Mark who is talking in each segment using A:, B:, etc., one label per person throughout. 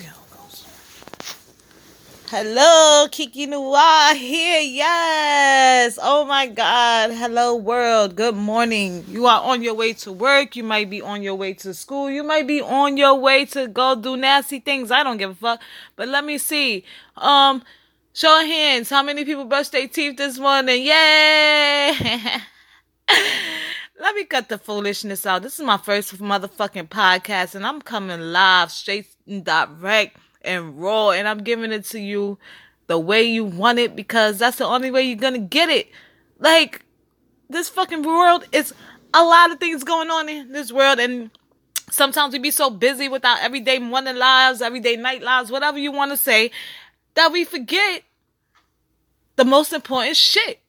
A: see how it goes. Hello, Kiki Noir here. Yes. Oh my God. Hello, world. Good morning. You are on your way to work. You might be on your way to school. You might be on your way to go do nasty things. I don't give a fuck. But let me see. Um, show of hands. How many people brushed their teeth this morning? Yay! Let me cut the foolishness out. This is my first motherfucking podcast, and I'm coming live, straight and direct and raw, and I'm giving it to you the way you want it because that's the only way you're gonna get it. Like, this fucking world is a lot of things going on in this world, and sometimes we be so busy with our everyday morning lives, everyday night lives, whatever you want to say, that we forget the most important shit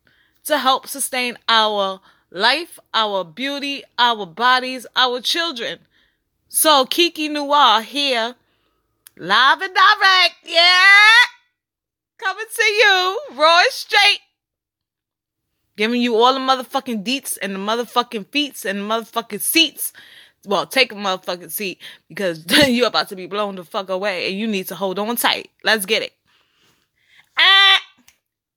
A: to help sustain our life, our beauty, our bodies, our children. So Kiki Noir here, live and direct, yeah, coming to you, raw straight, giving you all the motherfucking deets and the motherfucking feats and the motherfucking seats. Well, take a motherfucking seat because you're about to be blown the fuck away and you need to hold on tight. Let's get it.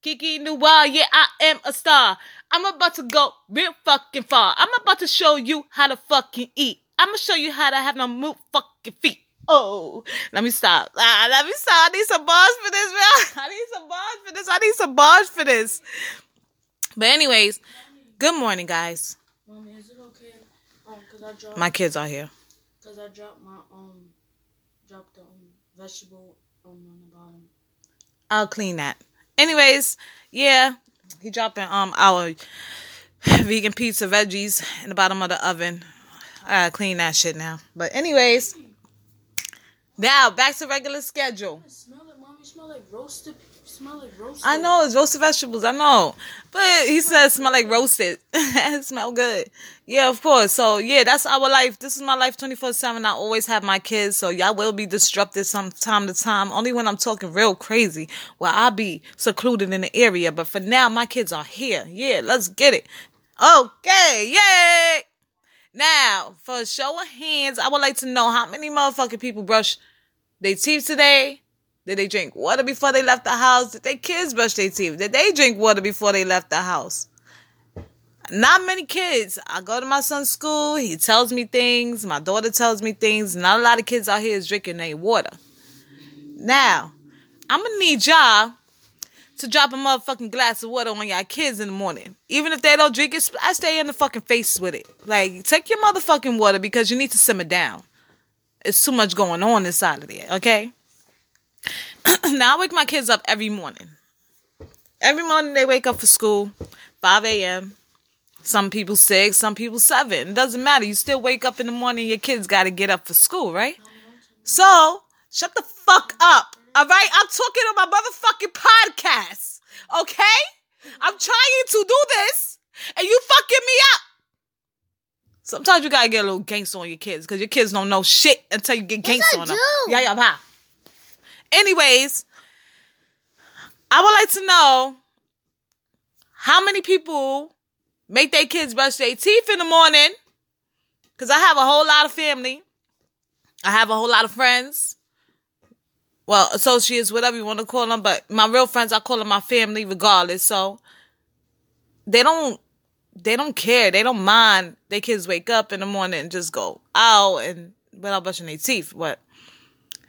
A: Kiki Noir, yeah, I am a star. I'm about to go real fucking far. I'm about to show you how to fucking eat. I'm gonna show you how to have no move fucking feet. Oh, let me stop. Ah, let me stop. I need some bars for this, man. I need some bars for this. I need some bars for this. But anyways, good morning, guys.
B: Mommy, is it okay? Um, cause I dropped.
A: My kids are here.
B: Cause I dropped my um, dropped the um vegetable um on the bottom.
A: I'll clean that. Anyways, yeah, he dropping um our vegan pizza veggies in the bottom of the oven. I gotta clean that shit now. But anyways, now back to regular schedule.
B: I smell like roasted. Smell like roasted.
A: I know it's roasted vegetables. I know, but he said smell like roasted. it smell good. Yeah, of course. So yeah, that's our life. This is my life, twenty four seven. I always have my kids, so y'all will be disrupted some time to time. Only when I'm talking real crazy, where I'll be secluded in the area. But for now, my kids are here. Yeah, let's get it. Okay, yay! Now, for a show of hands, I would like to know how many motherfucking people brush their teeth today. Did they drink water before they left the house? Did their kids brush their teeth? Did they drink water before they left the house? Not many kids. I go to my son's school. He tells me things. My daughter tells me things. Not a lot of kids out here is drinking their water. Now, I'm gonna need y'all to drop a motherfucking glass of water on y'all kids in the morning. Even if they don't drink it, splash stay in the fucking face with it. Like, take your motherfucking water because you need to simmer down. It's too much going on inside of there, okay? now I wake my kids up every morning. Every morning they wake up for school, 5 a.m. Some people 6, some people 7. It doesn't matter. You still wake up in the morning, your kids got to get up for school, right? So, shut the fuck up. All right? I'm talking on my motherfucking podcast. Okay? I'm trying to do this, and you fucking me up. Sometimes you gotta get a little gangster on your kids because your kids don't know shit until you get gangster
C: I
A: on them. Yeah, yeah, bye. Anyways, I would like to know how many people make their kids brush their teeth in the morning. Because I have a whole lot of family. I have a whole lot of friends. Well, associates, whatever you want to call them. But my real friends, I call them my family regardless. So they don't they don't care. They don't mind. Their kids wake up in the morning and just go out and without brushing their teeth. But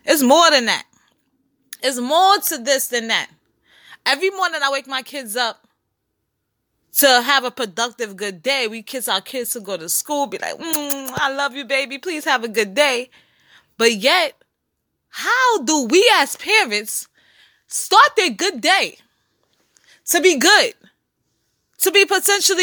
A: it's more than that. It's more to this than that. Every morning I wake my kids up to have a productive good day. We kiss our kids to go to school, be like, mm, I love you, baby. Please have a good day. But yet, how do we as parents start their good day to be good? To be potentially